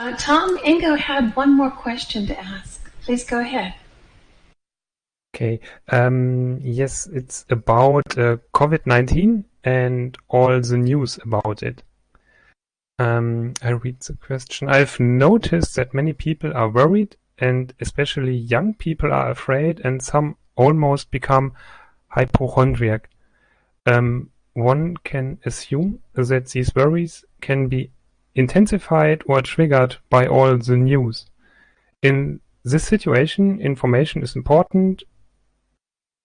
Uh, Tom, Ingo had one more question to ask. Please go ahead. Okay. Um, yes, it's about uh, COVID-19 and all the news about it. Um, I read the question. I've noticed that many people are worried and especially young people are afraid and some almost become hypochondriac. Um, one can assume that these worries can be intensified or triggered by all the news. In this situation, information is important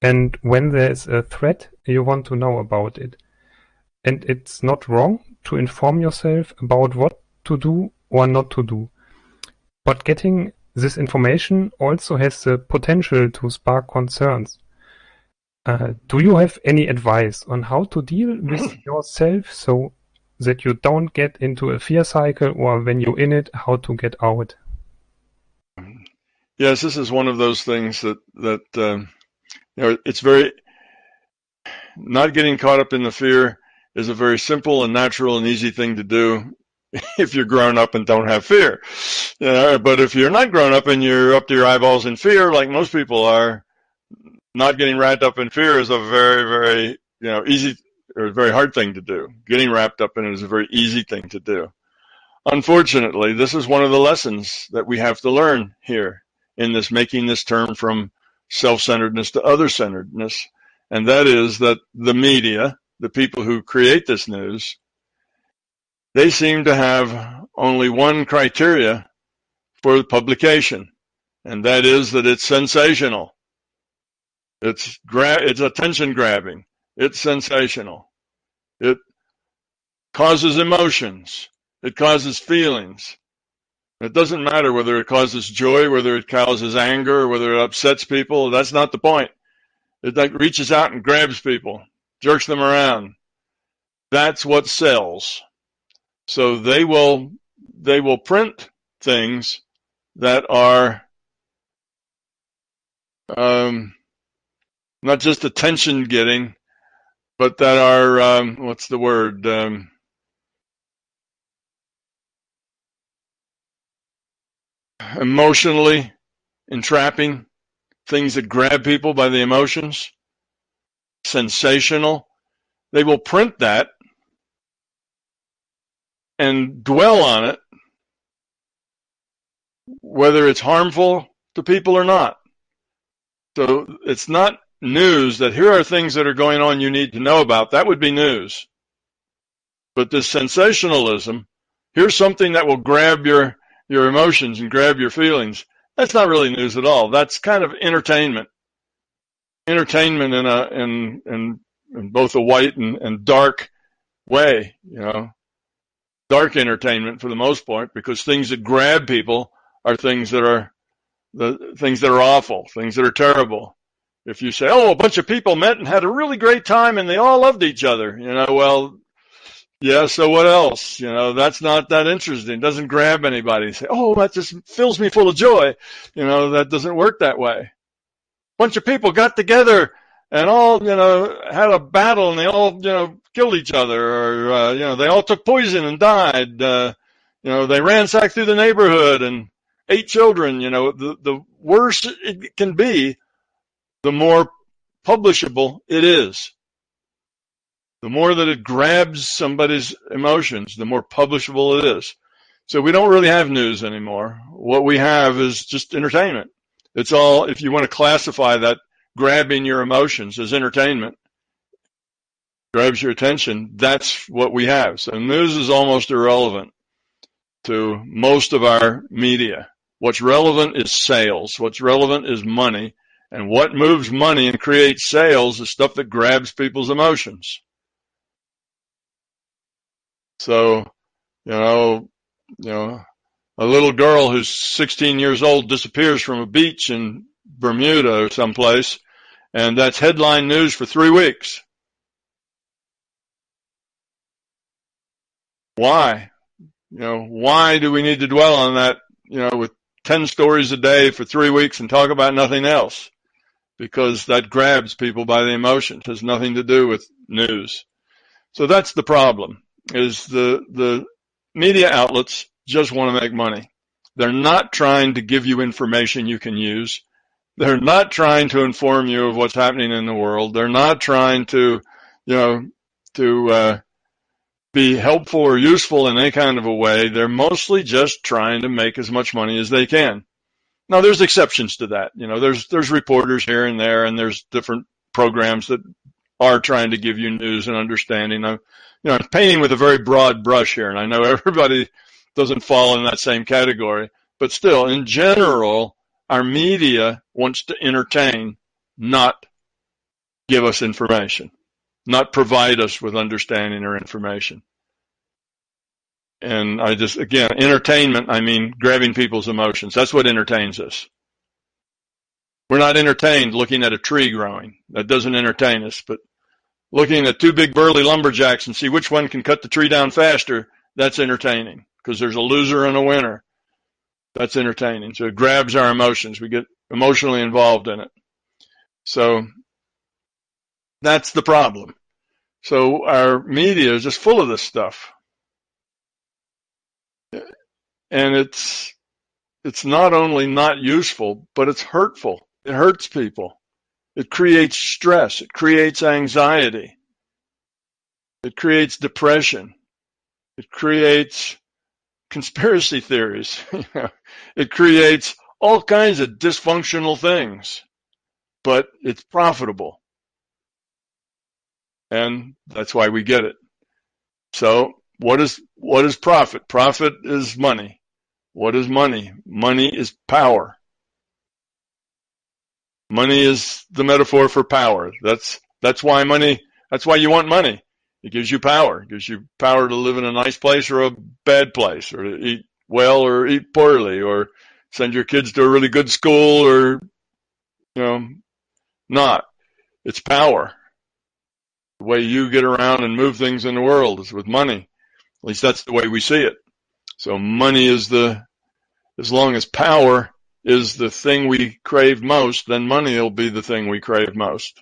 and when there is a threat, you want to know about it. And it's not wrong to inform yourself about what to do or not to do. But getting this information also has the potential to spark concerns. Uh, do you have any advice on how to deal with yourself so that you don't get into a fear cycle or when you're in it, how to get out? Yes, this is one of those things that, that, um, you know, it's very, not getting caught up in the fear is a very simple and natural and easy thing to do if you're grown up and don't have fear. You know, but if you're not grown up and you're up to your eyeballs in fear, like most people are, not getting wrapped up in fear is a very, very, you know, easy or a very hard thing to do. Getting wrapped up in it is a very easy thing to do. Unfortunately, this is one of the lessons that we have to learn here in this making this turn from self-centeredness to other-centeredness. And that is that the media, the people who create this news, they seem to have only one criteria for publication, and that is that it's sensational. It's gra- it's attention grabbing. It's sensational. It causes emotions. It causes feelings. It doesn't matter whether it causes joy, whether it causes anger, whether it upsets people. That's not the point. It like reaches out and grabs people, jerks them around. That's what sells. So they will they will print things that are um, not just attention getting, but that are um, what's the word? Um, emotionally entrapping, things that grab people by the emotions, sensational. They will print that and dwell on it, whether it's harmful to people or not. So it's not news that here are things that are going on you need to know about. That would be news. But this sensationalism, here's something that will grab your, your emotions and grab your feelings. That's not really news at all. That's kind of entertainment. Entertainment in a, in, in, in both a white and, and dark way, you know dark entertainment for the most part because things that grab people are things that are the things that are awful, things that are terrible. If you say, "Oh, a bunch of people met and had a really great time and they all loved each other," you know, well, yeah. So what else? You know, that's not that interesting. It doesn't grab anybody. Say, "Oh, that just fills me full of joy." You know, that doesn't work that way. A bunch of people got together and all, you know, had a battle and they all, you know, killed each other or, uh, you know, they all took poison and died. Uh, you know, they ransacked through the neighborhood and ate children. You know, the, the worse it can be, the more publishable it is. The more that it grabs somebody's emotions, the more publishable it is. So we don't really have news anymore. What we have is just entertainment. It's all, if you want to classify that grabbing your emotions as entertainment, grabs your attention, that's what we have. So news is almost irrelevant to most of our media. What's relevant is sales. What's relevant is money. And what moves money and creates sales is stuff that grabs people's emotions. So, you know, you know, a little girl who's 16 years old disappears from a beach in Bermuda or someplace, and that's headline news for three weeks. Why? You know, why do we need to dwell on that, you know, with 10 stories a day for three weeks and talk about nothing else? Because that grabs people by the emotions. It has nothing to do with news. So that's the problem is the, the media outlets just want to make money. They're not trying to give you information you can use. They're not trying to inform you of what's happening in the world. They're not trying to, you know, to uh, be helpful or useful in any kind of a way. They're mostly just trying to make as much money as they can. Now, there's exceptions to that. You know, there's there's reporters here and there, and there's different programs that are trying to give you news and understanding. I'm, you know, I'm painting with a very broad brush here, and I know everybody doesn't fall in that same category, but still, in general, our media wants to entertain, not give us information, not provide us with understanding or information. And I just, again, entertainment, I mean grabbing people's emotions. That's what entertains us. We're not entertained looking at a tree growing. That doesn't entertain us. But looking at two big burly lumberjacks and see which one can cut the tree down faster, that's entertaining because there's a loser and a winner. That's entertaining. So it grabs our emotions. We get emotionally involved in it. So that's the problem. So our media is just full of this stuff. And it's, it's not only not useful, but it's hurtful. It hurts people. It creates stress. It creates anxiety. It creates depression. It creates conspiracy theories. it creates all kinds of dysfunctional things, but it's profitable. And that's why we get it. So what is, what is profit? Profit is money. What is money? Money is power. Money is the metaphor for power. That's, that's why money, that's why you want money. It gives you power. It gives you power to live in a nice place or a bad place or to eat well or eat poorly or send your kids to a really good school or, you know, not. It's power. The way you get around and move things in the world is with money. At least that's the way we see it. So money is the, as long as power is the thing we crave most, then money will be the thing we crave most.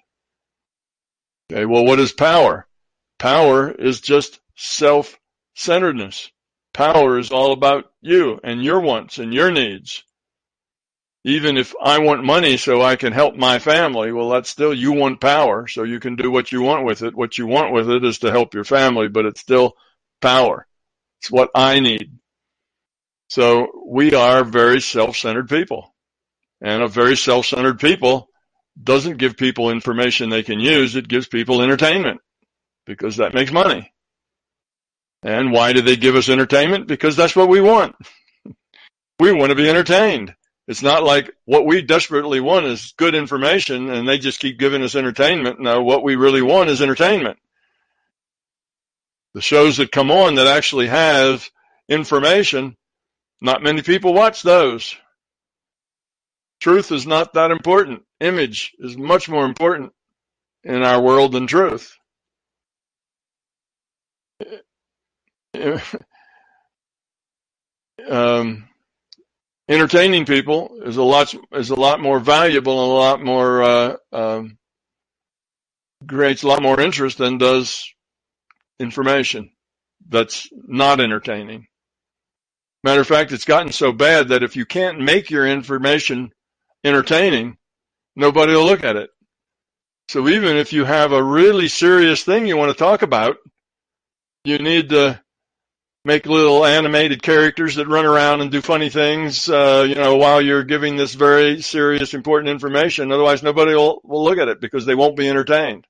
Okay, well, what is power? Power is just self-centeredness. Power is all about you and your wants and your needs. Even if I want money so I can help my family, well, that's still, you want power, so you can do what you want with it. What you want with it is to help your family, but it's still power. It's what I need. So we are very self-centered people. And a very self-centered people doesn't give people information they can use. It gives people entertainment because that makes money. And why do they give us entertainment? Because that's what we want. we want to be entertained. It's not like what we desperately want is good information and they just keep giving us entertainment. No, what we really want is entertainment. The shows that come on that actually have information not many people watch those. Truth is not that important. Image is much more important in our world than truth. um, entertaining people is a lot is a lot more valuable and a lot more uh, um, creates a lot more interest than does information that's not entertaining. Matter of fact, it's gotten so bad that if you can't make your information entertaining, nobody will look at it. So even if you have a really serious thing you want to talk about, you need to make little animated characters that run around and do funny things, uh, you know, while you're giving this very serious, important information. Otherwise, nobody will, will look at it because they won't be entertained.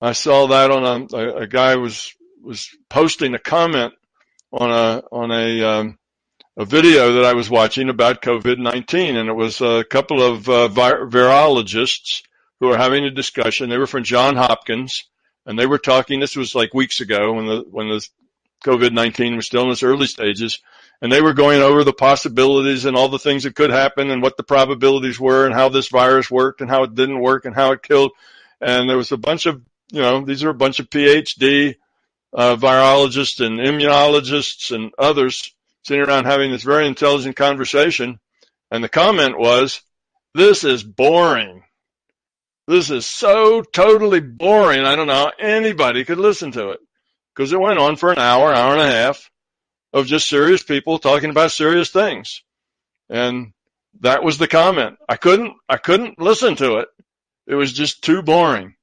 I saw that on a, a, a guy was was posting a comment on a on a um, a video that I was watching about COVID-19, and it was a couple of uh, virologists who were having a discussion. They were from John Hopkins, and they were talking. This was like weeks ago when the when the COVID-19 was still in its early stages, and they were going over the possibilities and all the things that could happen and what the probabilities were and how this virus worked and how it didn't work and how it killed. And there was a bunch of you know these are a bunch of PhD uh, virologists and immunologists and others sitting around having this very intelligent conversation. And the comment was, this is boring. This is so totally boring. I don't know how anybody could listen to it because it went on for an hour, hour and a half. of just serious people talking about serious things. And that was the comment. I couldn't, I couldn't listen to it. It was just too boring.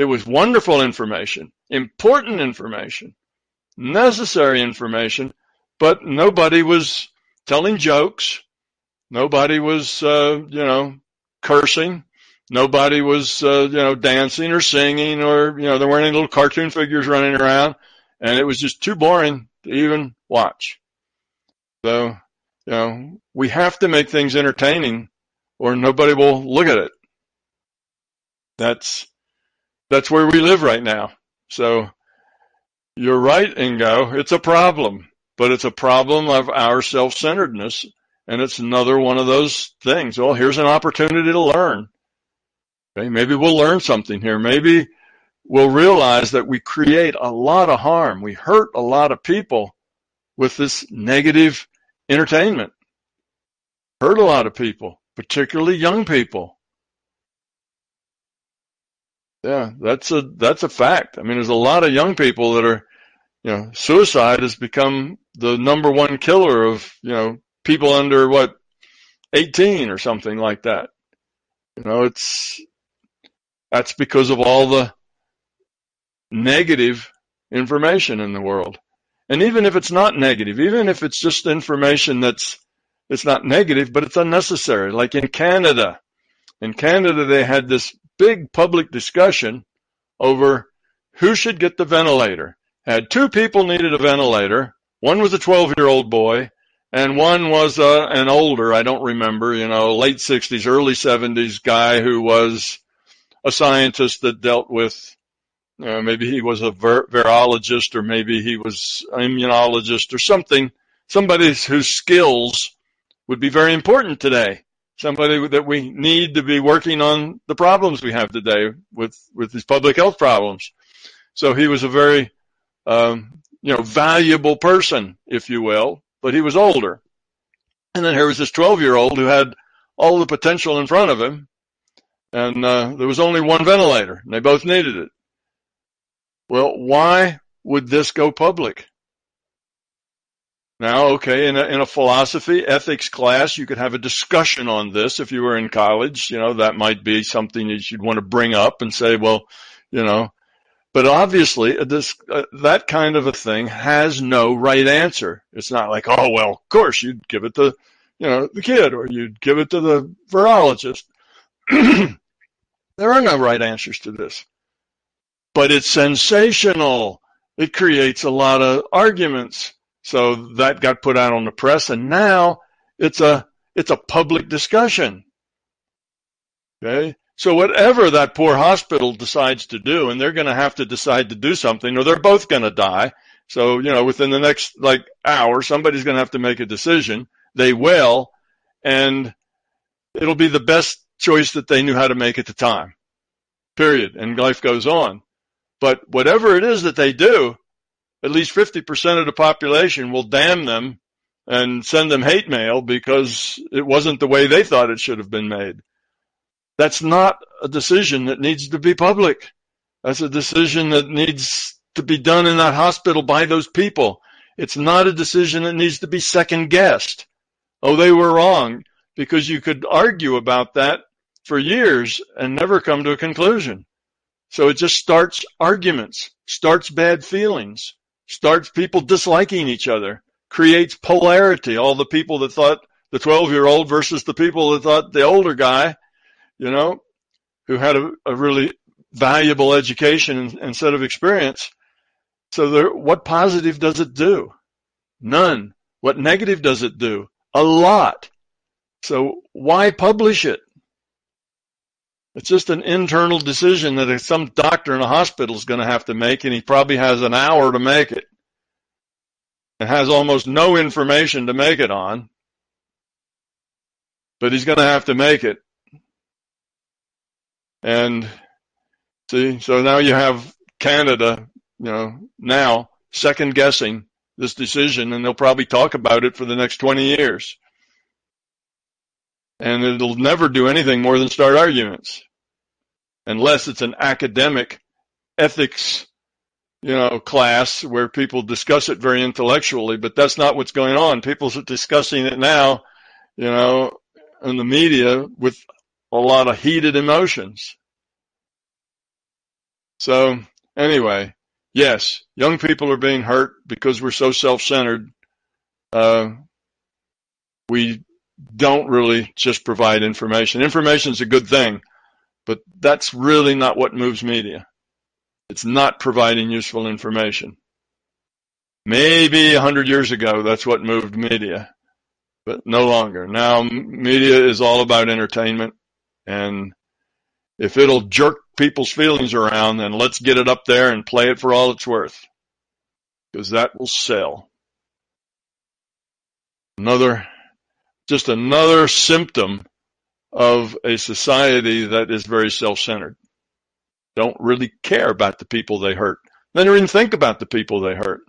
It was wonderful information, important information, necessary information, but nobody was telling jokes. Nobody was, uh, you know, cursing. Nobody was, uh, you know, dancing or singing or, you know, there weren't any little cartoon figures running around and it was just too boring to even watch. So, you know, we have to make things entertaining or nobody will look at it. That's, that's where we live right now. So you're right, Ingo. It's a problem, but it's a problem of our self-centeredness. And it's another one of those things. Well, here's an opportunity to learn. Okay. Maybe we'll learn something here. Maybe we'll realize that we create a lot of harm. We hurt a lot of people with this negative entertainment. Hurt a lot of people, particularly young people. Yeah, that's a that's a fact. I mean, there's a lot of young people that are, you know, suicide has become the number one killer of you know people under what 18 or something like that. You know, it's that's because of all the negative information in the world. And even if it's not negative, even if it's just information that's it's not negative, but it's unnecessary. Like in Canada, in Canada, they had this big public discussion over who should get the ventilator. Had two people needed a ventilator. One was a 12 year old boy and one was uh, an older, I don't remember, you know, late 60s, early 70s guy who was a scientist that dealt with, uh, maybe he was a vir- virologist or maybe he was an immunologist or something, somebody whose skills would be very important today somebody that we need to be working on the problems we have today with, with these public health problems. So he was a very, um, you know, valuable person, if you will, but he was older. And then here was this 12 year old who had all the potential in front of him. And, uh, there was only one ventilator and they both needed it. Well, why would this go public? Now, okay, in a, in a philosophy ethics class, you could have a discussion on this if you were in college. You know, that might be something that you'd want to bring up and say, well, you know, but obviously this, uh, that kind of a thing has no right answer. It's not like, oh, well, of course you'd give it to, you know, the kid or you'd give it to the virologist. there are no right answers to this, but it's sensational. It creates a lot of arguments so that got put out on the press and now it's a, it's a public discussion. Okay. So whatever that poor hospital decides to do, and they're going to have to decide to do something or they're both going to die. So, you know, within the next like hour, somebody's going to have to make a decision. They will. And it'll be the best choice that they knew how to make at the time. Period. And life goes on. But whatever it is that they do, at least 50% of the population will damn them and send them hate mail because it wasn't the way they thought it should have been made. That's not a decision that needs to be public. That's a decision that needs to be done in that hospital by those people. It's not a decision that needs to be second guessed. Oh, they were wrong because you could argue about that for years and never come to a conclusion. So it just starts arguments, starts bad feelings starts people disliking each other, creates polarity. All the people that thought the 12 year old versus the people that thought the older guy, you know, who had a, a really valuable education instead of experience. So there, what positive does it do? None. What negative does it do? A lot. So why publish it? It's just an internal decision that some doctor in a hospital is going to have to make, and he probably has an hour to make it. And has almost no information to make it on. But he's going to have to make it. And see, so now you have Canada, you know, now second guessing this decision, and they'll probably talk about it for the next 20 years and it'll never do anything more than start arguments unless it's an academic ethics you know, class where people discuss it very intellectually, but that's not what's going on. People are discussing it now, you know, in the media with a lot of heated emotions. So anyway, yes, young people are being hurt because we're so self-centered. Uh, we don't really just provide information. Information is a good thing, but that's really not what moves media. It's not providing useful information. Maybe a hundred years ago, that's what moved media, but no longer. Now media is all about entertainment and if it'll jerk people's feelings around, then let's get it up there and play it for all it's worth because that will sell. Another, just another symptom of a society that is very self-centered don't really care about the people they hurt. They don't even think about the people they hurt.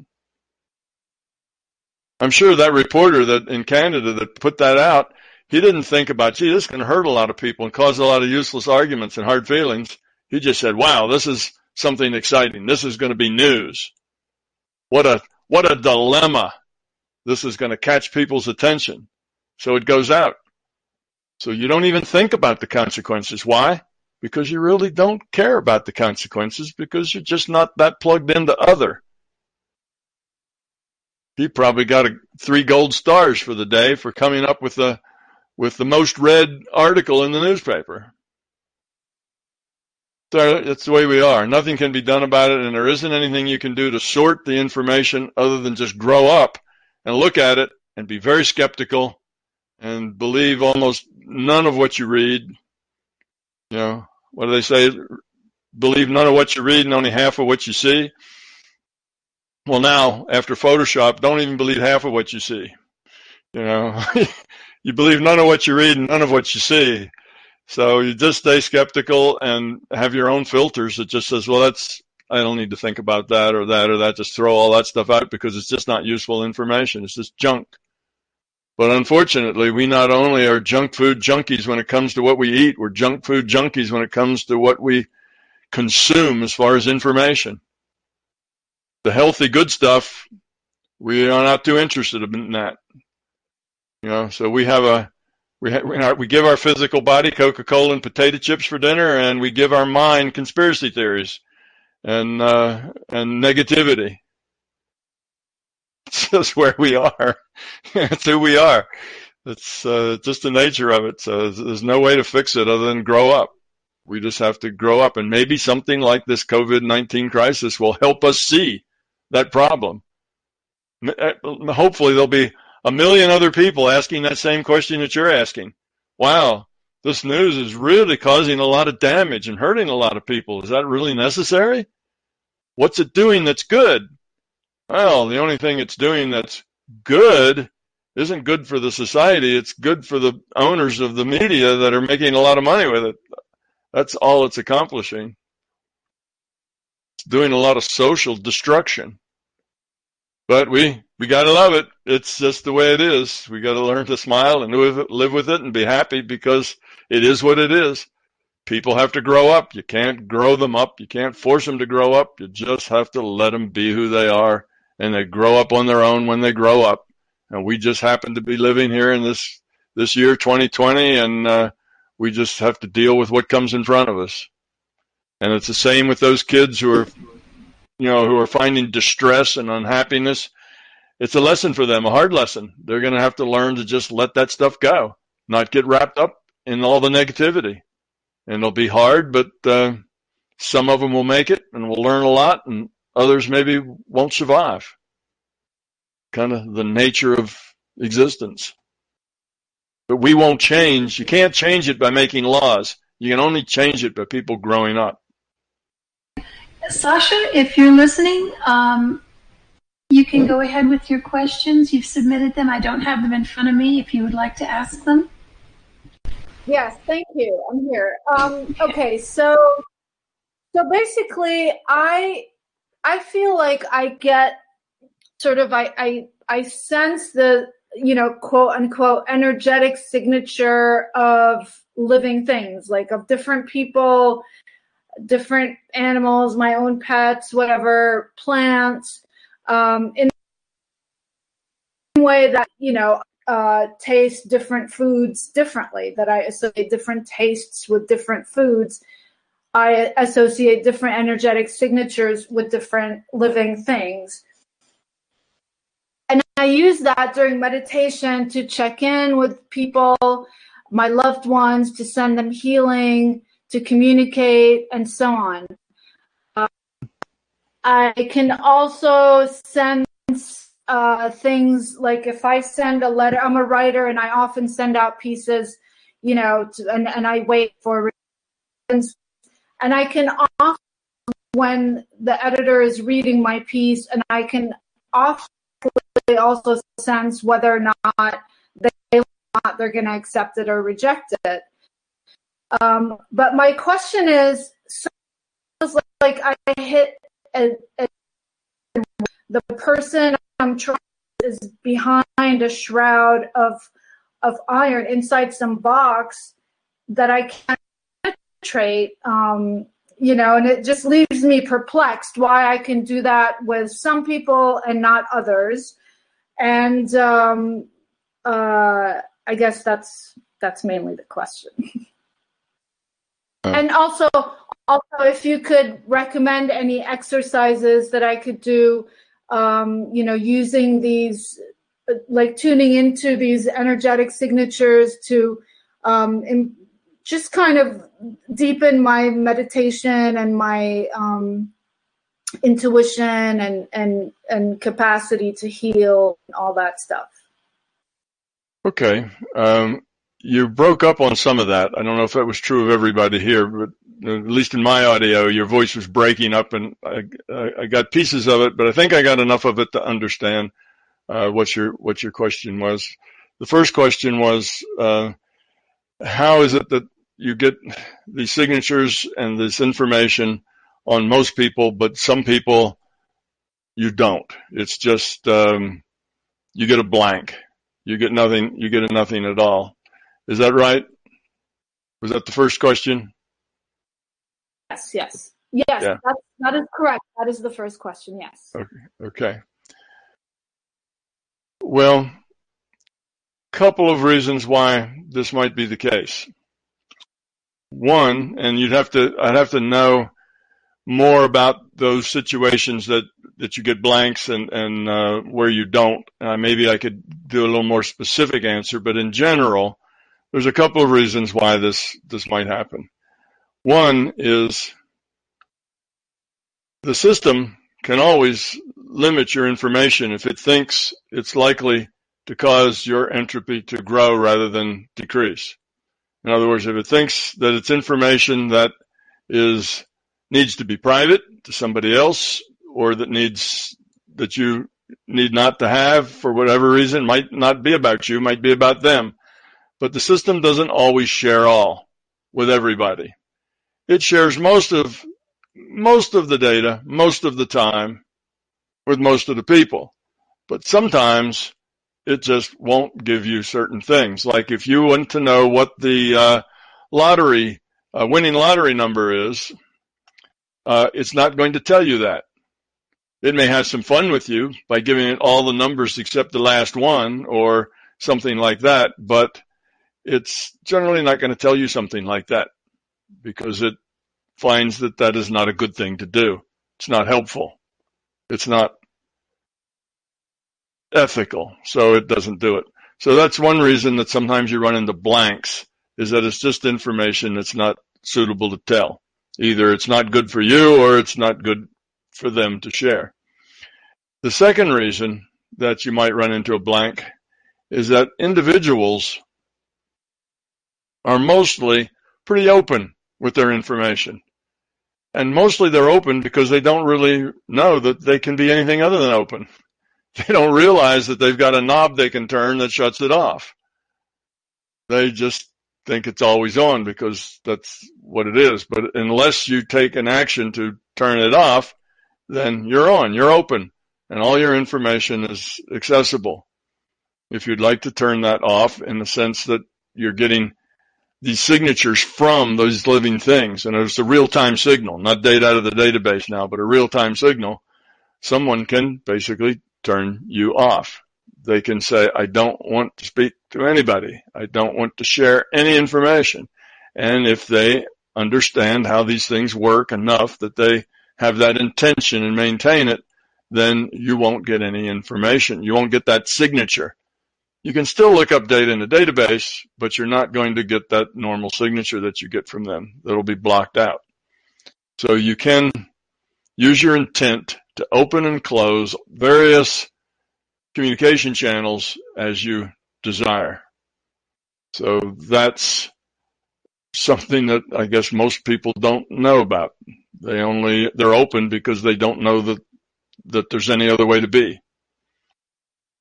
I'm sure that reporter that in Canada that put that out, he didn't think about, gee, this can hurt a lot of people and cause a lot of useless arguments and hard feelings. He just said, wow, this is something exciting. This is going to be news. What a, what a dilemma. This is going to catch people's attention. So it goes out. So you don't even think about the consequences. Why? because you really don't care about the consequences because you're just not that plugged into other. He probably got a, three gold stars for the day for coming up with the with the most read article in the newspaper. So that's the way we are. Nothing can be done about it, and there isn't anything you can do to sort the information other than just grow up and look at it and be very skeptical and believe almost none of what you read. You know, what do they say? Believe none of what you read and only half of what you see. Well, now after Photoshop, don't even believe half of what you see. You know, you believe none of what you read and none of what you see. So you just stay skeptical and have your own filters that just says, well, that's, I don't need to think about that or that or that. Just throw all that stuff out because it's just not useful information. It's just junk. But unfortunately, we not only are junk food junkies when it comes to what we eat, we're junk food junkies when it comes to what we consume as far as information. The healthy, good stuff, we are not too interested in that. You know, so we have a we we give our physical body Coca-Cola and potato chips for dinner, and we give our mind conspiracy theories and uh, and negativity. It's just where we are. it's who we are. It's uh, just the nature of it. So there's no way to fix it other than grow up. We just have to grow up, and maybe something like this COVID-19 crisis will help us see that problem. Uh, hopefully, there'll be a million other people asking that same question that you're asking. Wow, this news is really causing a lot of damage and hurting a lot of people. Is that really necessary? What's it doing that's good? Well, the only thing it's doing that's good isn't good for the society. It's good for the owners of the media that are making a lot of money with it. That's all it's accomplishing. It's doing a lot of social destruction. But we, we gotta love it. It's just the way it is. We gotta learn to smile and live, live with it and be happy because it is what it is. People have to grow up. You can't grow them up. You can't force them to grow up. You just have to let them be who they are and they grow up on their own when they grow up. And we just happen to be living here in this this year 2020, and uh, we just have to deal with what comes in front of us. And it's the same with those kids who are, you know, who are finding distress and unhappiness. It's a lesson for them, a hard lesson. They're going to have to learn to just let that stuff go, not get wrapped up in all the negativity. And it'll be hard, but uh, some of them will make it, and we'll learn a lot, and Others maybe won't survive. Kind of the nature of existence. But we won't change. You can't change it by making laws. You can only change it by people growing up. Sasha, if you're listening, um, you can go ahead with your questions. You've submitted them. I don't have them in front of me if you would like to ask them. Yes, thank you. I'm here. Um, okay, so so basically, I I feel like I get sort of I I I sense the you know quote unquote energetic signature of living things like of different people different animals, my own pets, whatever, plants, um, in way that, you know, uh, taste different foods differently, that I associate different tastes with different foods. I associate different energetic signatures with different living things. And I use that during meditation to check in with people, my loved ones, to send them healing, to communicate, and so on. Uh, I can also send uh, things like if I send a letter, I'm a writer and I often send out pieces, you know, to, and, and I wait for and I can often when the editor is reading my piece and I can often also sense whether or not they not they're going to accept it or reject it. Um, but my question is, so like I hit a, a, the person I'm trying is behind a shroud of of iron inside some box that I can't penetrate. Um, you know, and it just leaves me perplexed why I can do that with some people and not others. And um, uh, I guess that's that's mainly the question. And also, also, if you could recommend any exercises that I could do, um, you know, using these, like tuning into these energetic signatures to um, in, just kind of deepen my meditation and my um, intuition and and and capacity to heal and all that stuff. Okay. Um, you broke up on some of that. I don't know if that was true of everybody here, but at least in my audio, your voice was breaking up, and I, I got pieces of it, but I think I got enough of it to understand uh, what your what your question was. The first question was, uh, how is it that you get these signatures and this information on most people, but some people you don't? It's just um, you get a blank. You get nothing. You get a nothing at all. Is that right? Was that the first question? Yes, yes. Yes, yeah. that, that is correct. That is the first question, yes. Okay. okay. Well, couple of reasons why this might be the case. One, and you'd have to, I'd have to know more about those situations that, that you get blanks and, and, uh, where you don't. Uh, maybe I could do a little more specific answer, but in general, there's a couple of reasons why this, this might happen. One is the system can always limit your information if it thinks it's likely to cause your entropy to grow rather than decrease. In other words, if it thinks that it's information that is needs to be private to somebody else or that needs that you need not to have for whatever reason might not be about you, might be about them. But the system doesn't always share all with everybody. It shares most of, most of the data, most of the time with most of the people. But sometimes it just won't give you certain things. Like if you want to know what the uh, lottery, uh, winning lottery number is, uh, it's not going to tell you that. It may have some fun with you by giving it all the numbers except the last one or something like that, but it's generally not going to tell you something like that because it finds that that is not a good thing to do. It's not helpful. It's not ethical. So it doesn't do it. So that's one reason that sometimes you run into blanks is that it's just information that's not suitable to tell. Either it's not good for you or it's not good for them to share. The second reason that you might run into a blank is that individuals are mostly pretty open with their information. And mostly they're open because they don't really know that they can be anything other than open. They don't realize that they've got a knob they can turn that shuts it off. They just think it's always on because that's what it is. But unless you take an action to turn it off, then you're on, you're open, and all your information is accessible. If you'd like to turn that off in the sense that you're getting these signatures from those living things. And it's a real-time signal, not data out of the database now, but a real-time signal. Someone can basically turn you off. They can say, I don't want to speak to anybody. I don't want to share any information. And if they understand how these things work enough that they have that intention and maintain it, then you won't get any information. You won't get that signature. You can still look up data in the database, but you're not going to get that normal signature that you get from them. That'll be blocked out. So you can use your intent to open and close various communication channels as you desire. So that's something that I guess most people don't know about. They only, they're open because they don't know that, that there's any other way to be.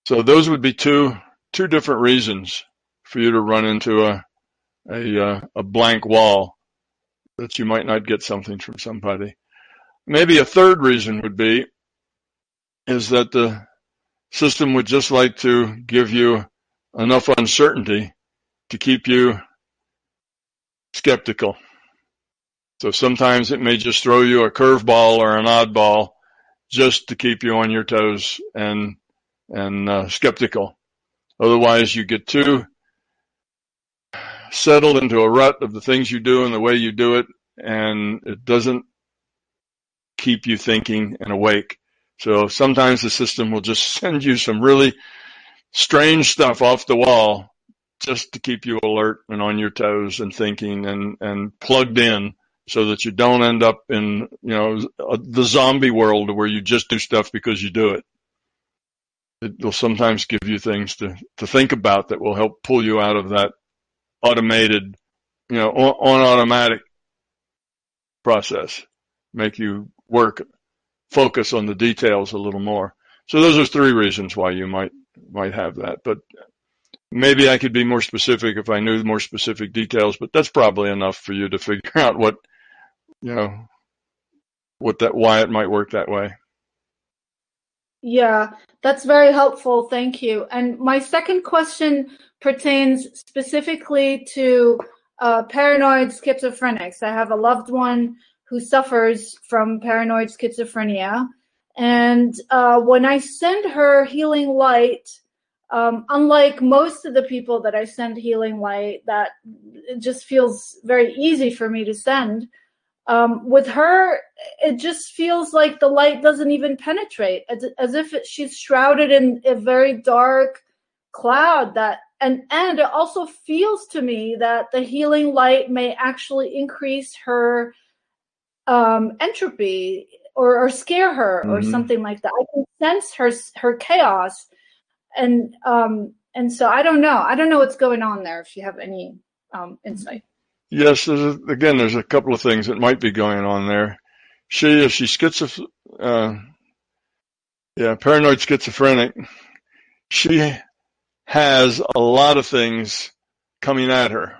So those would be two two different reasons for you to run into a a, uh, a blank wall that you might not get something from somebody. Maybe a third reason would be is that the system would just like to give you enough uncertainty to keep you skeptical. So sometimes it may just throw you a curveball or an oddball just to keep you on your toes and and uh, skeptical. Otherwise, you get too settled into a rut of the things you do and the way you do it, and it doesn't keep you thinking and awake. So sometimes the system will just send you some really strange stuff off the wall just to keep you alert and on your toes and thinking and, and plugged in so that you don't end up in, you know, the zombie world where you just do stuff because you do it it will sometimes give you things to, to think about that will help pull you out of that automated, you know, on, on automatic process, make you work, focus on the details a little more. So those are three reasons why you might, might have that, but maybe I could be more specific if I knew more specific details, but that's probably enough for you to figure out what, you know, what that, why it might work that way. Yeah, that's very helpful. Thank you. And my second question pertains specifically to uh, paranoid schizophrenics. I have a loved one who suffers from paranoid schizophrenia. And uh, when I send her healing light, um, unlike most of the people that I send healing light, that it just feels very easy for me to send. Um, with her, it just feels like the light doesn't even penetrate, as, as if it, she's shrouded in a very dark cloud. That and and it also feels to me that the healing light may actually increase her um, entropy or, or scare her mm-hmm. or something like that. I can sense her her chaos, and um, and so I don't know. I don't know what's going on there. If you have any um, insight. Yes, there's a, again, there's a couple of things that might be going on there. She, if she's schizoph, uh, yeah, paranoid schizophrenic, she has a lot of things coming at her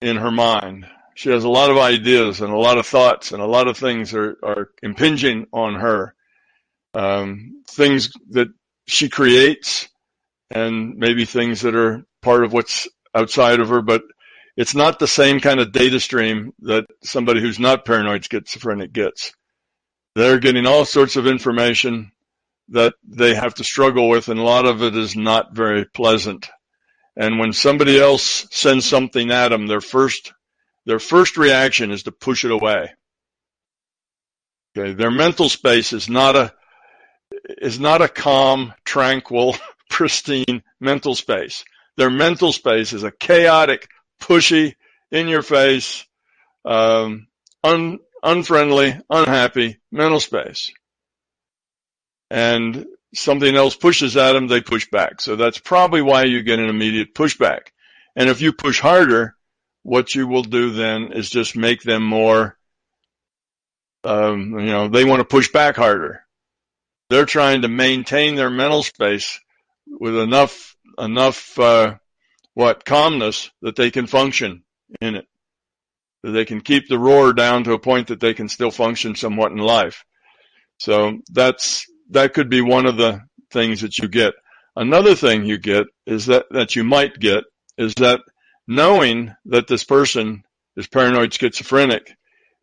in her mind. She has a lot of ideas and a lot of thoughts and a lot of things are, are impinging on her. Um, things that she creates and maybe things that are part of what's outside of her, but it's not the same kind of data stream that somebody who's not paranoid schizophrenic gets. They're getting all sorts of information that they have to struggle with, and a lot of it is not very pleasant. And when somebody else sends something at them, their first their first reaction is to push it away. Okay, their mental space is not a is not a calm, tranquil, pristine mental space. Their mental space is a chaotic, pushy, in your face, um, un, unfriendly, unhappy mental space. And something else pushes at them, they push back. So that's probably why you get an immediate pushback. And if you push harder, what you will do then is just make them more, um, you know, they want to push back harder. They're trying to maintain their mental space with enough, enough, uh, what calmness that they can function in it. That they can keep the roar down to a point that they can still function somewhat in life. So that's that could be one of the things that you get. Another thing you get is that that you might get is that knowing that this person is paranoid schizophrenic,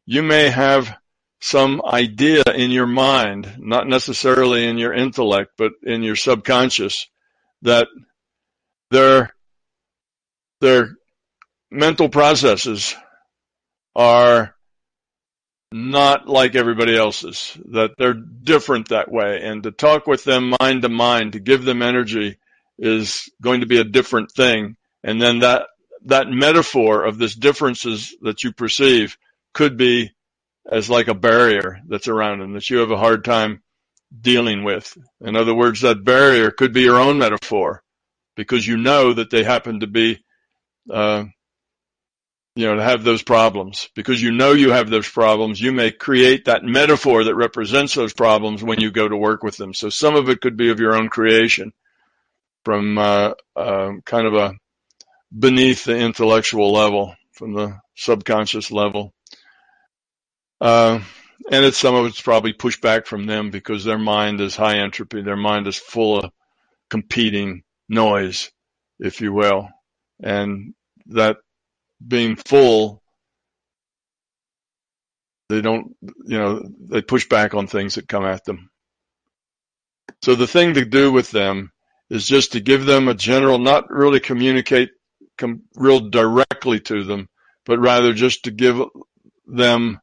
you may have some idea in your mind, not necessarily in your intellect, but in your subconscious, that their, their mental processes are not like everybody else's, that they're different that way. And to talk with them mind to mind, to give them energy is going to be a different thing. And then that, that metaphor of this differences that you perceive could be as like a barrier that's around them that you have a hard time dealing with. In other words, that barrier could be your own metaphor because you know that they happen to be, uh, you know, to have those problems because you know you have those problems. You may create that metaphor that represents those problems when you go to work with them. So some of it could be of your own creation from uh, uh, kind of a beneath the intellectual level, from the subconscious level. Uh, and it's some of it's probably pushback from them because their mind is high entropy. Their mind is full of competing noise, if you will. And that being full, they don't, you know, they push back on things that come at them. So the thing to do with them is just to give them a general, not really communicate com- real directly to them, but rather just to give them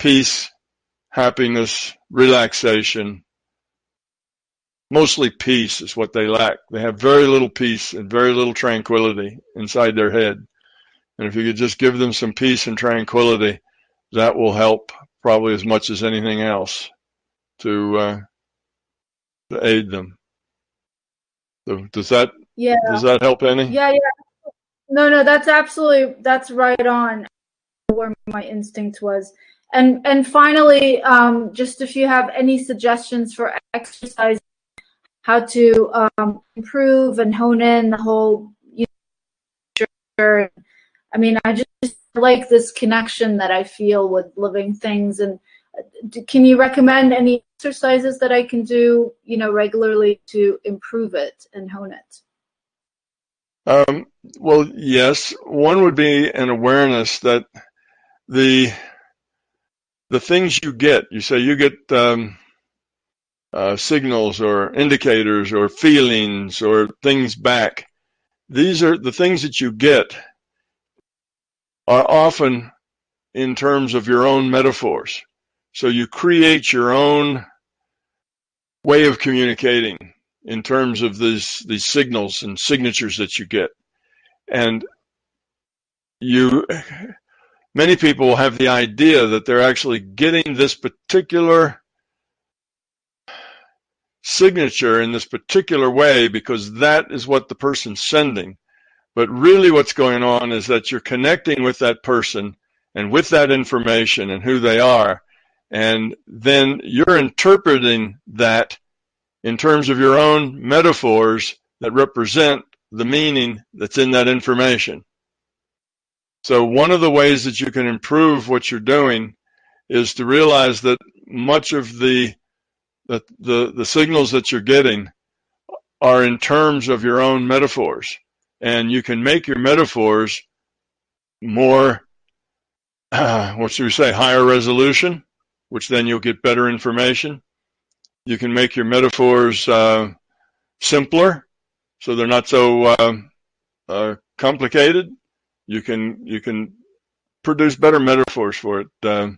peace, happiness, relaxation. Mostly peace is what they lack. They have very little peace and very little tranquility inside their head. And if you could just give them some peace and tranquility, that will help probably as much as anything else to, uh, to aid them. So does that Yeah. does that help any? Yeah, yeah. No, no, that's absolutely that's right on where my instinct was. And and finally, um, just if you have any suggestions for exercise, how to um, improve and hone in the whole. You know, I mean, I just like this connection that I feel with living things. And uh, can you recommend any exercises that I can do, you know, regularly to improve it and hone it? Um, well, yes. One would be an awareness that the the things you get, you say you get um, uh, signals or indicators or feelings or things back. These are the things that you get are often in terms of your own metaphors. So you create your own way of communicating in terms of these these signals and signatures that you get. And you many people have the idea that they're actually getting this particular signature in this particular way because that is what the person's sending. But really what's going on is that you're connecting with that person and with that information and who they are. And then you're interpreting that in terms of your own metaphors that represent the meaning that's in that information. So one of the ways that you can improve what you're doing is to realize that much of the the, the, the signals that you're getting are in terms of your own metaphors. And you can make your metaphors more, uh, what should we say, higher resolution, which then you'll get better information. You can make your metaphors uh, simpler, so they're not so uh, uh complicated you can you can produce better metaphors for it. Uh,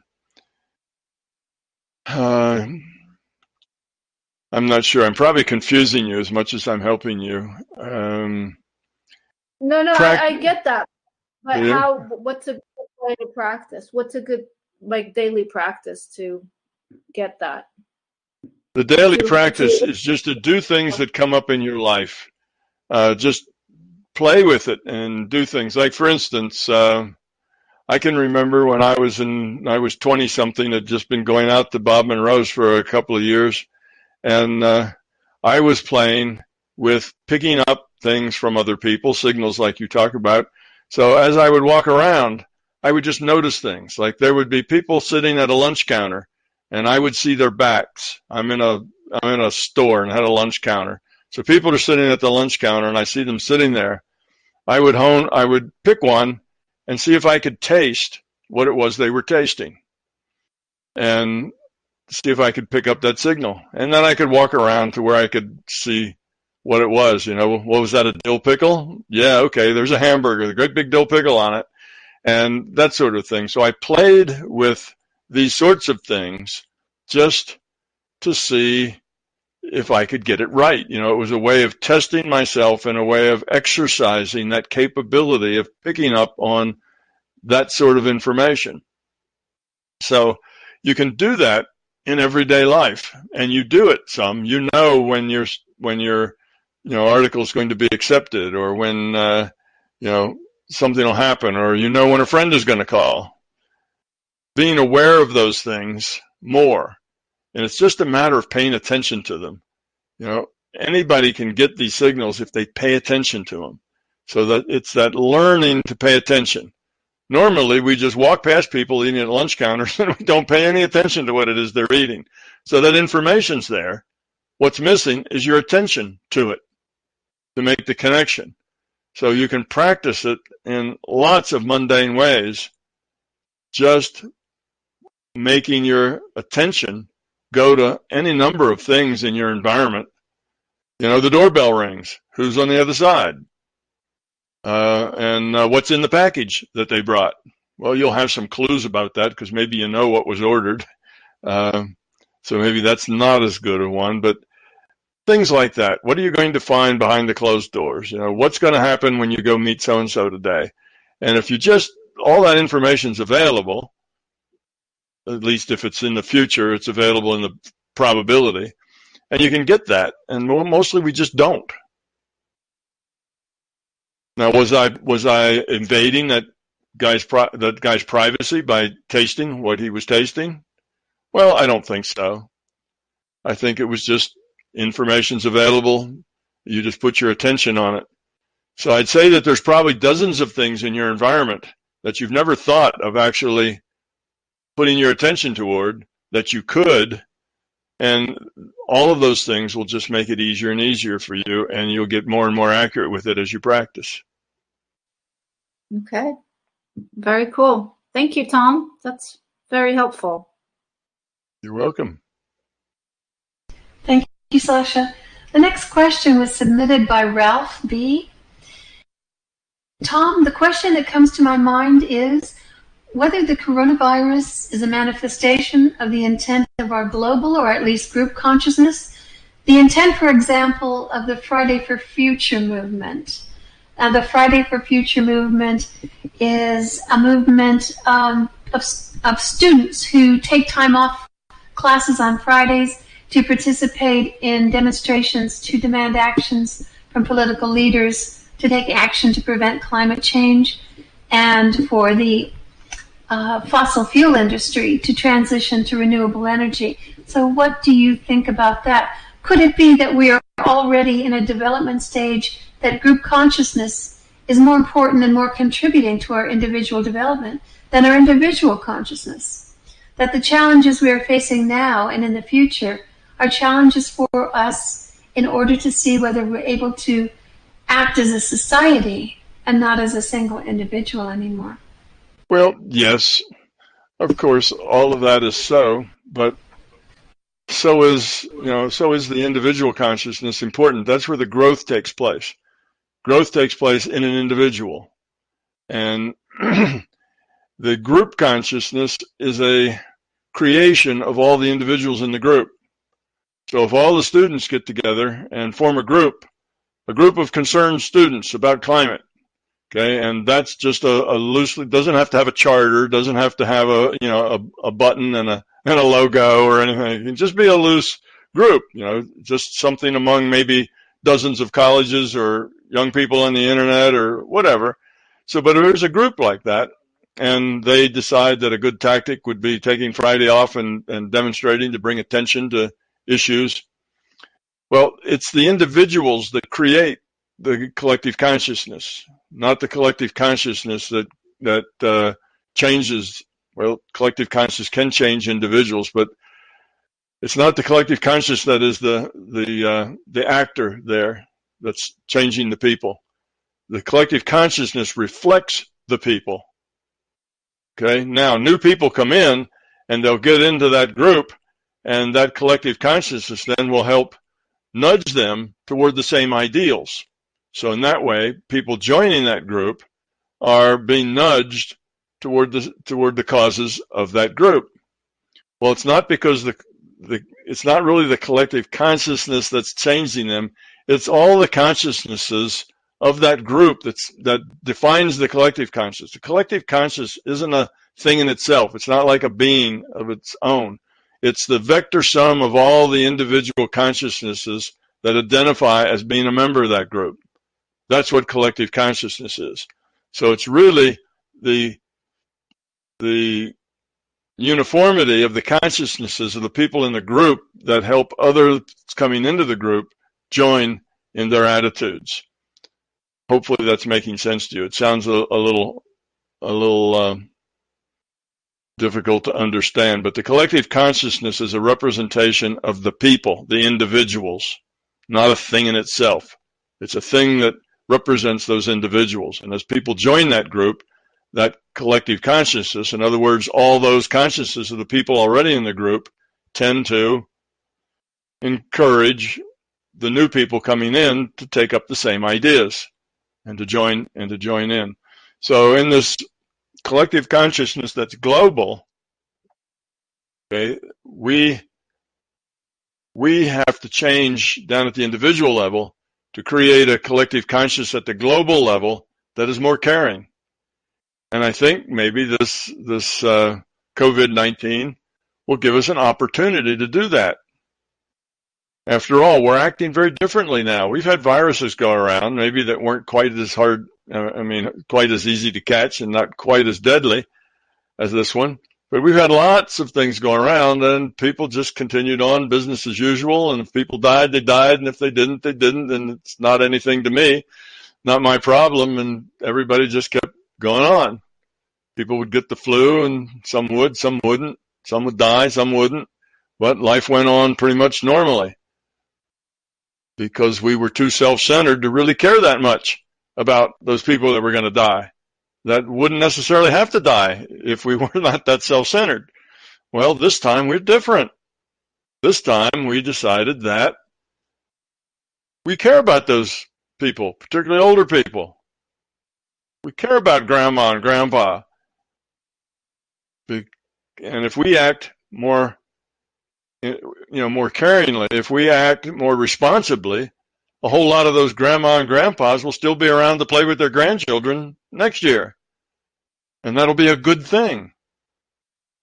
uh, I'm not sure. I'm probably confusing you as much as I'm helping you. Um, no, no, I, I, get that. But yeah. how? What's a good way to practice? What's a good like daily practice to get that? The daily practice is just to do things that come up in your life. Uh, just play with it and do things. Like for instance, uh, I can remember when I was in, I was 20 something, had just been going out to Bob Monroe's for a couple of years. And, uh, I was playing with picking up things from other people, signals like you talk about. So as I would walk around, I would just notice things like there would be people sitting at a lunch counter and I would see their backs. I'm in a, I'm in a store and had a lunch counter so people are sitting at the lunch counter and I see them sitting there. I would hone, I would pick one and see if I could taste what it was they were tasting and see if I could pick up that signal. And then I could walk around to where I could see what it was. You know, what was that, a dill pickle? Yeah, okay, there's a hamburger, a great big dill pickle on it, and that sort of thing. So I played with these sorts of things just to see if I could get it right. You know, it was a way of testing myself and a way of exercising that capability of picking up on that sort of information. So you can do that in everyday life and you do it some. You know when your when your you know article is going to be accepted or when uh, you know something will happen or you know when a friend is going to call. Being aware of those things more. And it's just a matter of paying attention to them. You know, anybody can get these signals if they pay attention to them. So that it's that learning to pay attention. Normally, we just walk past people eating at lunch counters and we don't pay any attention to what it is they're eating. So that information's there. What's missing is your attention to it to make the connection. So you can practice it in lots of mundane ways, just making your attention go to any number of things in your environment. You know, the doorbell rings. Who's on the other side? Uh, and uh, what's in the package that they brought? Well, you'll have some clues about that because maybe you know what was ordered. Uh, so maybe that's not as good a one, but things like that. What are you going to find behind the closed doors? You know, what's going to happen when you go meet so and so today? And if you just all that information is available, at least if it's in the future, it's available in the probability, and you can get that. And mostly we just don't. Now, was I was I invading that guy's that guy's privacy by tasting what he was tasting? Well, I don't think so. I think it was just information's available. You just put your attention on it. So I'd say that there's probably dozens of things in your environment that you've never thought of actually putting your attention toward that you could. And all of those things will just make it easier and easier for you, and you'll get more and more accurate with it as you practice. Okay. Very cool. Thank you, Tom. That's very helpful. You're welcome. Thank you, Sasha. The next question was submitted by Ralph B. Tom, the question that comes to my mind is whether the coronavirus is a manifestation of the intent of our global or at least group consciousness, the intent, for example, of the Friday for Future movement. Uh, the Friday for Future movement is a movement um, of, of students who take time off classes on Fridays to participate in demonstrations to demand actions from political leaders to take action to prevent climate change and for the uh, fossil fuel industry to transition to renewable energy. So, what do you think about that? Could it be that we are already in a development stage that group consciousness is more important and more contributing to our individual development than our individual consciousness? That the challenges we are facing now and in the future are challenges for us in order to see whether we're able to act as a society and not as a single individual anymore. Well, yes, of course, all of that is so, but so is you know so is the individual consciousness important. That's where the growth takes place. Growth takes place in an individual, and the group consciousness is a creation of all the individuals in the group. So if all the students get together and form a group, a group of concerned students about climate, Okay, and that's just a, a loosely doesn't have to have a charter, doesn't have to have a you know a, a button and a and a logo or anything. It can just be a loose group, you know, just something among maybe dozens of colleges or young people on the internet or whatever. So, but there's a group like that, and they decide that a good tactic would be taking Friday off and, and demonstrating to bring attention to issues, well, it's the individuals that create the collective consciousness, not the collective consciousness that that uh, changes. Well, collective consciousness can change individuals, but it's not the collective consciousness that is the the uh, the actor there that's changing the people. the collective consciousness reflects the people. Okay. Now new people come in and they'll get into that group and that collective consciousness then will help nudge them toward the same ideals. So in that way, people joining that group are being nudged toward the toward the causes of that group. Well, it's not because the the it's not really the collective consciousness that's changing them. It's all the consciousnesses of that group that's that defines the collective consciousness. The collective conscious isn't a thing in itself. It's not like a being of its own. It's the vector sum of all the individual consciousnesses that identify as being a member of that group. That's what collective consciousness is. So it's really the the uniformity of the consciousnesses of the people in the group that help others coming into the group join in their attitudes. Hopefully that's making sense to you. It sounds a, a little a little uh, difficult to understand, but the collective consciousness is a representation of the people, the individuals, not a thing in itself. It's a thing that represents those individuals. And as people join that group, that collective consciousness, in other words, all those consciousnesses of the people already in the group tend to encourage the new people coming in to take up the same ideas and to join and to join in. So in this collective consciousness that's global, okay, we we have to change down at the individual level to create a collective consciousness at the global level that is more caring. And I think maybe this this uh, COVID nineteen will give us an opportunity to do that. After all, we're acting very differently now. We've had viruses go around, maybe that weren't quite as hard uh, I mean, quite as easy to catch and not quite as deadly as this one. But we've had lots of things going around and people just continued on business as usual. And if people died, they died. And if they didn't, they didn't. And it's not anything to me, not my problem. And everybody just kept going on. People would get the flu and some would, some wouldn't. Some would die, some wouldn't. But life went on pretty much normally because we were too self-centered to really care that much about those people that were going to die that wouldn't necessarily have to die if we were not that self-centered. Well, this time we're different. This time we decided that we care about those people, particularly older people. We care about grandma and grandpa. And if we act more, you know, more caringly, if we act more responsibly, a whole lot of those grandma and grandpas will still be around to play with their grandchildren next year. And that'll be a good thing.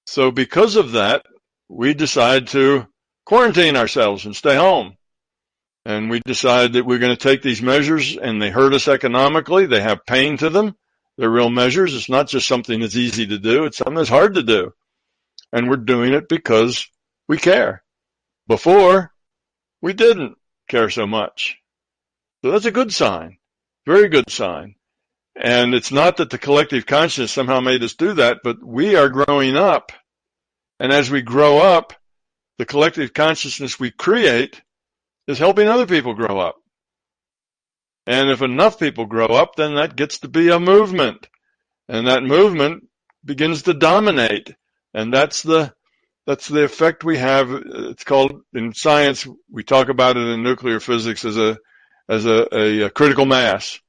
So because of that, we decide to quarantine ourselves and stay home. And we decide that we're going to take these measures and they hurt us economically. They have pain to them. They're real measures. It's not just something that's easy to do. It's something that's hard to do. And we're doing it because we care. Before, we didn't care so much. So that's a good sign. Very good sign. And it's not that the collective consciousness somehow made us do that, but we are growing up. And as we grow up, the collective consciousness we create is helping other people grow up. And if enough people grow up, then that gets to be a movement. And that movement begins to dominate. And that's the, that's the effect we have. It's called, in science, we talk about it in nuclear physics as a as a, a, a critical mass.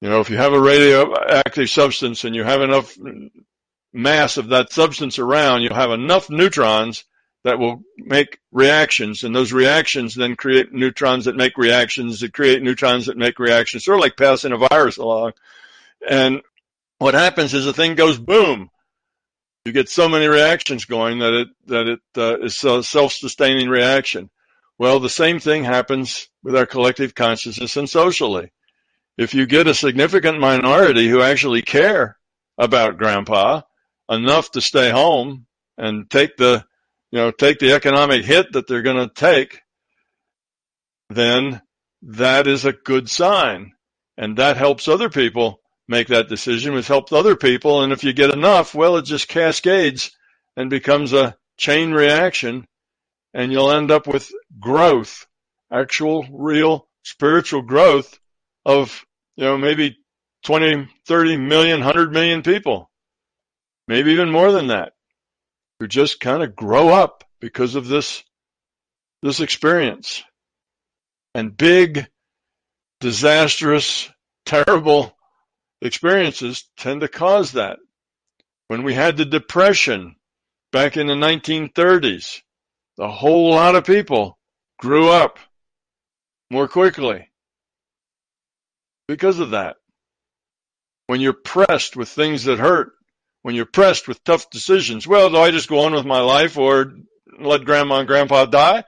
You know, if you have a radioactive substance and you have enough mass of that substance around, you'll have enough neutrons that will make reactions, and those reactions then create neutrons that make reactions that create neutrons that make reactions, sort of like passing a virus along. And what happens is the thing goes boom. You get so many reactions going that it that it uh, is a self-sustaining reaction. Well, the same thing happens with our collective consciousness and socially. If you get a significant minority who actually care about grandpa enough to stay home and take the, you know, take the economic hit that they're going to take, then that is a good sign. And that helps other people make that decision, which helps other people. And if you get enough, well, it just cascades and becomes a chain reaction and you'll end up with growth, actual, real spiritual growth of you know, maybe 20, 30 million, 100 million people, maybe even more than that, who just kind of grow up because of this, this experience. And big, disastrous, terrible experiences tend to cause that. When we had the Depression back in the 1930s, a whole lot of people grew up more quickly because of that. When you're pressed with things that hurt, when you're pressed with tough decisions, well, do I just go on with my life or let grandma and grandpa die?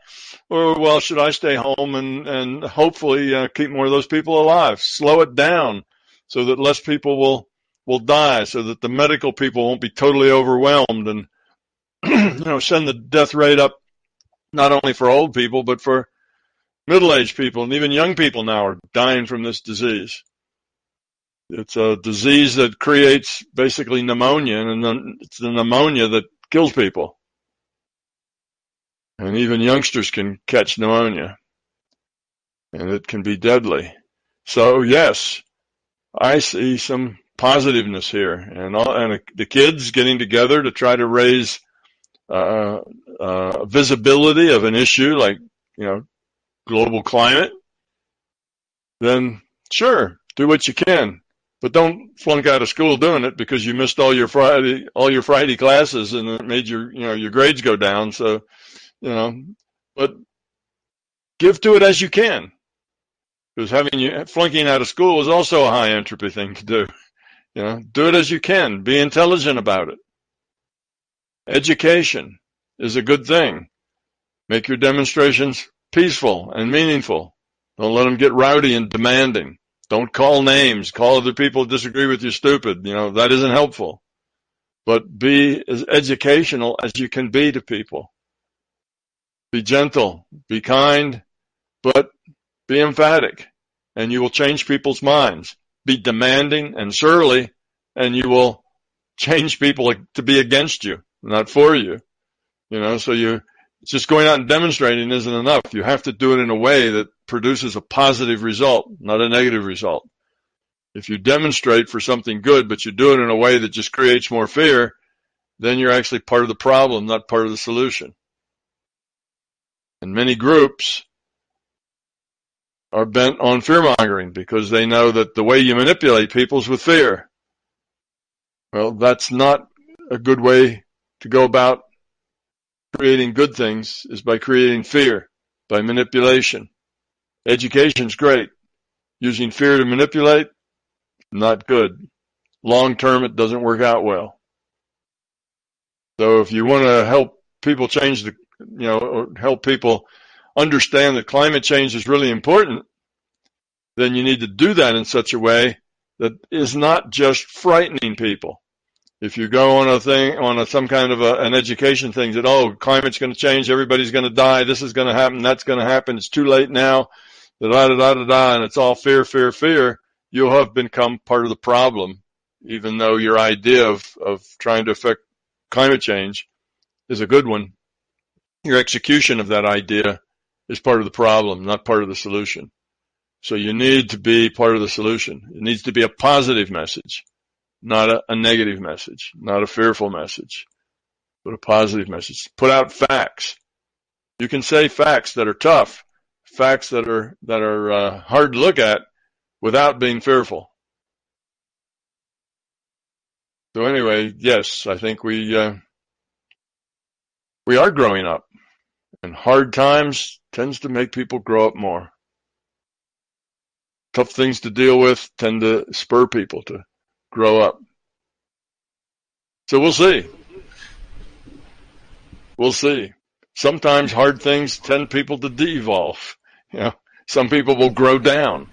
Or, well, should I stay home and, and hopefully uh, keep more of those people alive? Slow it down so that less people will, will die, so that the medical people won't be totally overwhelmed and, you know, send the death rate up not only for old people, but for middle-aged people and even young people now are dying from this disease. It's a disease that creates basically pneumonia, and it's the pneumonia that kills people. And even youngsters can catch pneumonia, and it can be deadly. So yes, I see some positiveness here, and all, and the kids getting together to try to raise uh, uh, visibility of an issue like you know global climate, then sure, do what you can. But don't flunk out of school doing it because you missed all your Friday all your Friday classes and it made your you know your grades go down. So, you know, but give to it as you can. Because having you flunking out of school is also a high entropy thing to do. You know, do it as you can. Be intelligent about it. Education is a good thing. Make your demonstrations peaceful and meaningful. Don't let them get rowdy and demanding. Don't call names. Call other people who disagree with you stupid. You know, that isn't helpful. But be as educational as you can be to people. Be gentle, be kind, but be emphatic and you will change people's minds. Be demanding and surly and you will change people to be against you, not for you. You know, so you, just going out and demonstrating isn't enough. You have to do it in a way that produces a positive result, not a negative result. If you demonstrate for something good, but you do it in a way that just creates more fear, then you're actually part of the problem, not part of the solution. And many groups are bent on fear mongering because they know that the way you manipulate people is with fear. Well, that's not a good way to go about creating good things is by creating fear, by manipulation. Education's great. Using fear to manipulate, not good. Long term, it doesn't work out well. So if you want to help people change the, you know, or help people understand that climate change is really important, then you need to do that in such a way that is not just frightening people, if you go on a thing, on a, some kind of a, an education thing that, oh, climate's going to change, everybody's going to die, this is going to happen, that's going to happen, it's too late now, da da da da da, and it's all fear, fear, fear, you'll have become part of the problem, even though your idea of, of trying to affect climate change is a good one. Your execution of that idea is part of the problem, not part of the solution. So you need to be part of the solution. It needs to be a positive message not a, a negative message, not a fearful message, but a positive message. Put out facts. You can say facts that are tough, facts that are that are uh, hard to look at, without being fearful. So anyway, yes, I think we uh, we are growing up, and hard times tends to make people grow up more. Tough things to deal with tend to spur people to grow up. So we'll see. We'll see. Sometimes hard things tend people to de-evolve. You know, some people will grow down,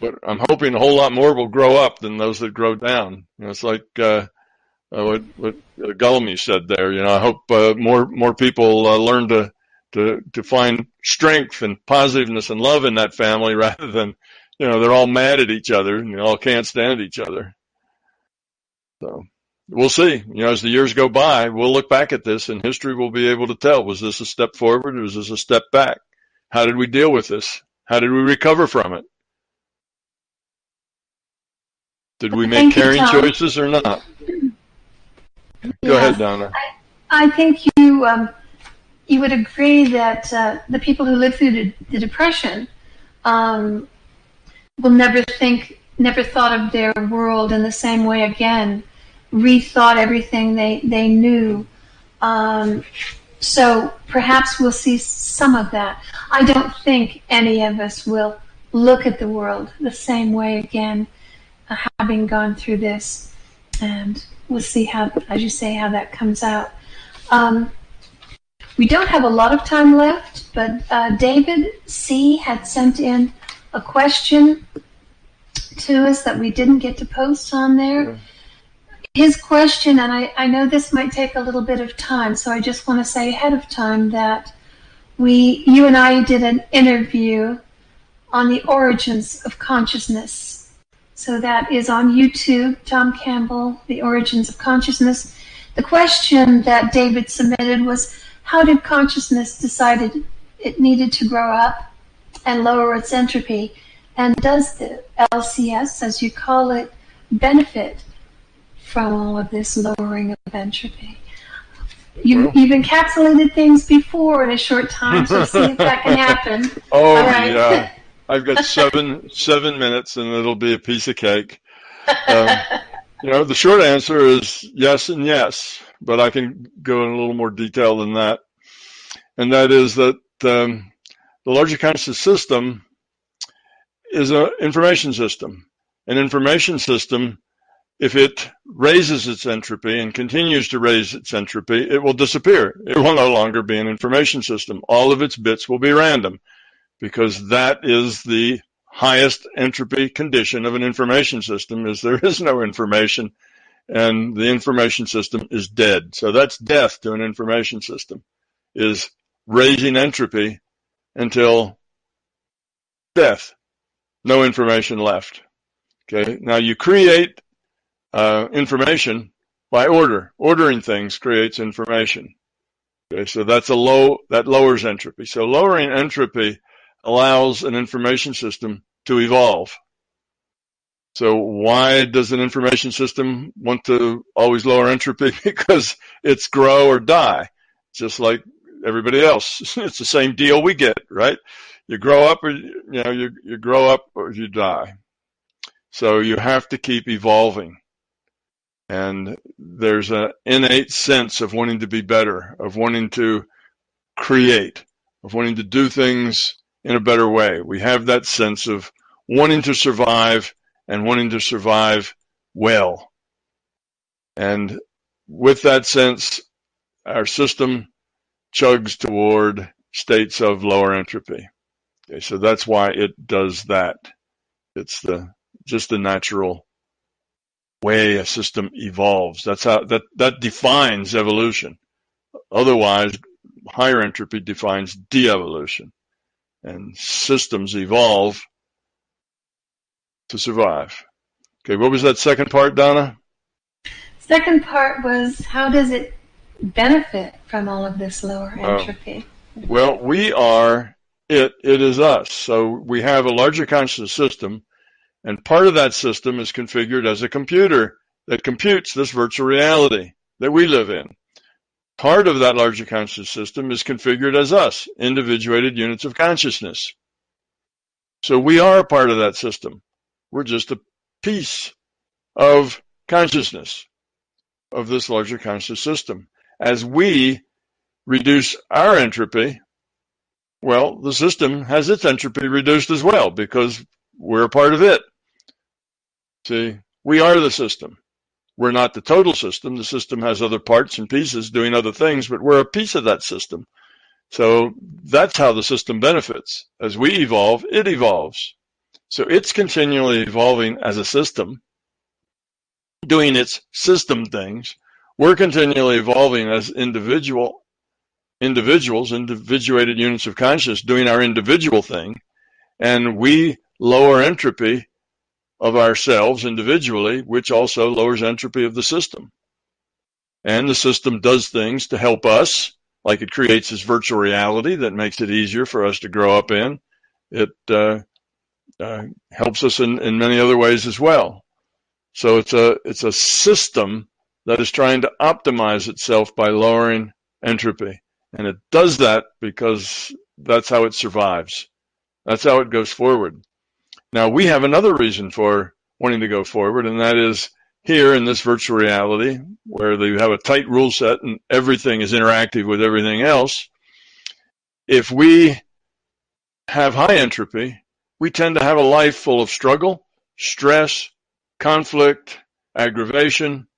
but I'm hoping a whole lot more will grow up than those that grow down. You know, it's like, uh, uh, what, what Gullamy said there. You know, I hope uh, more more people uh, learn to to to find strength and positiveness and love in that family rather than you know they're all mad at each other and they all can't stand each other. So we'll see. You know, as the years go by, we'll look back at this and history will be able to tell, was this a step forward or was this a step back? How did we deal with this? How did we recover from it? Did we make you, caring Tom. choices or not? Go Yeah. ahead, Donna. I think you um, you would agree that uh, the people who lived through the, the depression um, will never think, never thought of their world in the same way again, rethought everything they they knew. Um, so perhaps we'll see some of that. I don't think any of us will look at the world the same way again, uh, having gone through this, and we'll see how, as you say, how that comes out. Um, we don't have a lot of time left, but uh, David C. had sent in a question to us that we didn't get to post on there. His question, and I, I know this might take a little bit of time, so I just want to say ahead of time that we, you and I did an interview on the origins of consciousness. So that is on YouTube, Tom Campbell, The Origins of Consciousness. The question that David submitted was how did consciousness decide it needed to grow up and lower its entropy? And does the LCS, as you call it, benefit from all of this lowering of entropy? You, you've encapsulated things before in a short time, so see if that can happen. Oh right. yeah, I've got seven seven minutes, and it'll be a piece of cake. Um, you know, the short answer is yes and yes, but I can go in a little more detail than that. And that is that um, the larger conscious system is an information system. An information system, if it raises its entropy and continues to raise its entropy, it will disappear. It will no longer be an information system. All of its bits will be random because that is the highest entropy condition of an information system is there is no information and the information system is dead. So that's death to an information system is raising entropy until death. No information left. Okay. Now you create uh, information by order. Ordering things creates information. Okay. So that's a low, that lowers entropy. So lowering entropy allows an information system to evolve. So why does an information system want to always lower entropy? Because it's grow or die, just like everybody else. It's the same deal we get, right? You grow up or, you know, you, you grow up or you die. So you have to keep evolving. And there's an innate sense of wanting to be better, of wanting to create, of wanting to do things in a better way. We have that sense of wanting to survive and wanting to survive well. And with that sense, our system chugs toward states of lower entropy. Okay, so that's why it does that. It's the just the natural way a system evolves. That's how that that defines evolution. Otherwise, higher entropy defines de-evolution and systems evolve to survive. Okay, what was that second part, Donna? Second part was how does it benefit from all of this lower entropy? Well, we are it, it is us. So we have a larger conscious system, and part of that system is configured as a computer that computes this virtual reality that we live in. Part of that larger conscious system is configured as us, individuated units of consciousness. So we are a part of that system. We're just a piece of consciousness of this larger conscious system. As we reduce our entropy, well, the system has its entropy reduced as well because we're a part of it. See, we are the system. We're not the total system. The system has other parts and pieces doing other things, but we're a piece of that system. So that's how the system benefits. As we evolve, it evolves. So it's continually evolving as a system, doing its system things. We're continually evolving as individual individuals, individuated units of consciousness, doing our individual thing, and we lower entropy of ourselves individually, which also lowers entropy of the system. And the system does things to help us, like it creates this virtual reality that makes it easier for us to grow up in. It uh, uh, helps us in, in many other ways as well. So it's a it's a system that is trying to optimize itself by lowering entropy. And it does that because that's how it survives. That's how it goes forward. Now we have another reason for wanting to go forward, and that is here in this virtual reality where you have a tight rule set and everything is interactive with everything else. If we have high entropy, we tend to have a life full of struggle, stress, conflict, aggravation,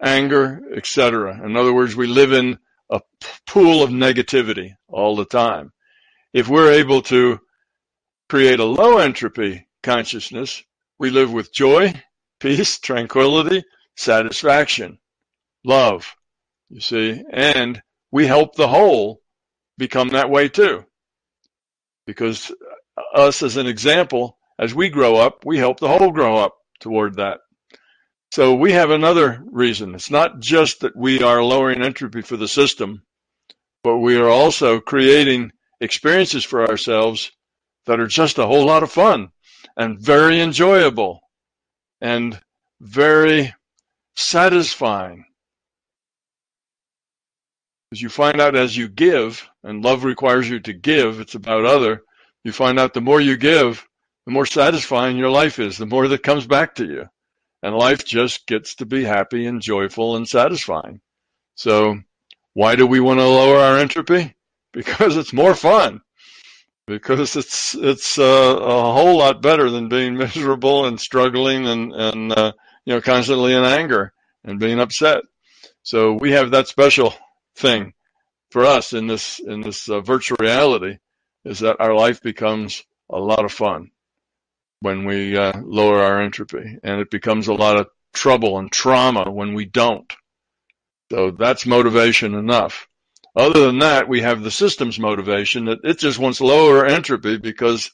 anger, etc. In other words, we live in a pool of negativity all the time. If we're able to create a low entropy consciousness, we live with joy, peace, tranquility, satisfaction, love, you see, and we help the whole become that way too. Because uh, us as an example, as we grow up, we help the whole grow up toward that. So we have another reason. It's not just that we are lowering entropy for the system, but we are also creating experiences for ourselves that are just a whole lot of fun and very enjoyable and very satisfying. Because you find out as you give, and love requires you to give, it's about other, you find out the more you give, the more satisfying your life is, the more that comes back to you and life just gets to be happy and joyful and satisfying. So why do we want to lower our entropy? Because it's more fun. Because it's it's uh, a whole lot better than being miserable and struggling and and uh, you know constantly in anger and being upset. So we have that special thing for us in this in this uh, virtual reality is that our life becomes a lot of fun when we uh, lower our entropy, and it becomes a lot of trouble and trauma when we don't. So that's motivation enough. Other than that, we have the systems motivation that it just wants lower entropy because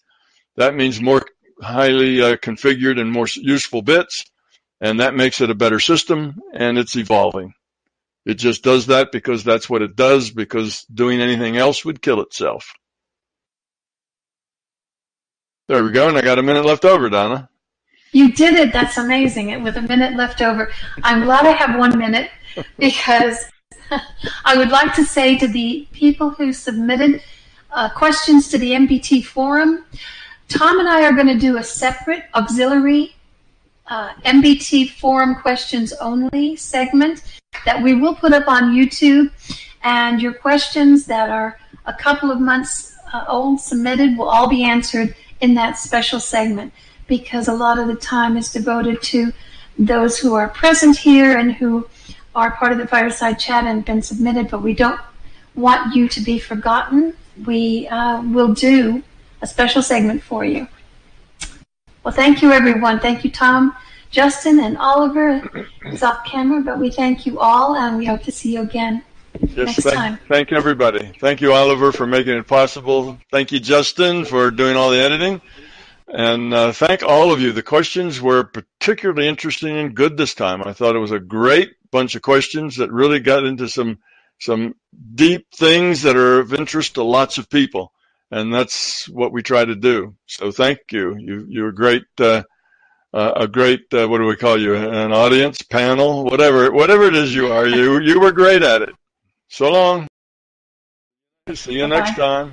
that means more highly uh, configured and more useful bits, and that makes it a better system, and it's evolving. It just does that because that's what it does, because doing anything else would kill itself. There we go, and I got a minute left over, Donna. You did it. That's amazing. With a minute left over. I'm glad I have one minute because I would like to say to the people who submitted uh, questions to the MBT forum, Tom and I are going to do a separate auxiliary uh, MBT forum questions only segment that we will put up on YouTube. And your questions that are a couple of months uh, old submitted will all be answered in that special segment because a lot of the time is devoted to those who are present here and who are part of the fireside chat and been submitted, but we don't want you to be forgotten. We uh, will do a special segment for you. Well, thank you, everyone. Thank you, Tom, Justin, and Oliver is off camera, but we thank you all, and we hope to see you again Yes, Next thank, time. thank everybody. Thank you, Oliver, for making it possible. Thank you, Justin, for doing all the editing. And uh, thank all of you. The questions were particularly interesting and good this time. I thought it was a great bunch of questions that really got into some some deep things that are of interest to lots of people, and that's what we try to do. So thank you. You you're great. Uh, uh, a great uh, what do we call you? An audience panel, whatever whatever it is you are. You you were great at it. So long. See you Bye-bye. next time.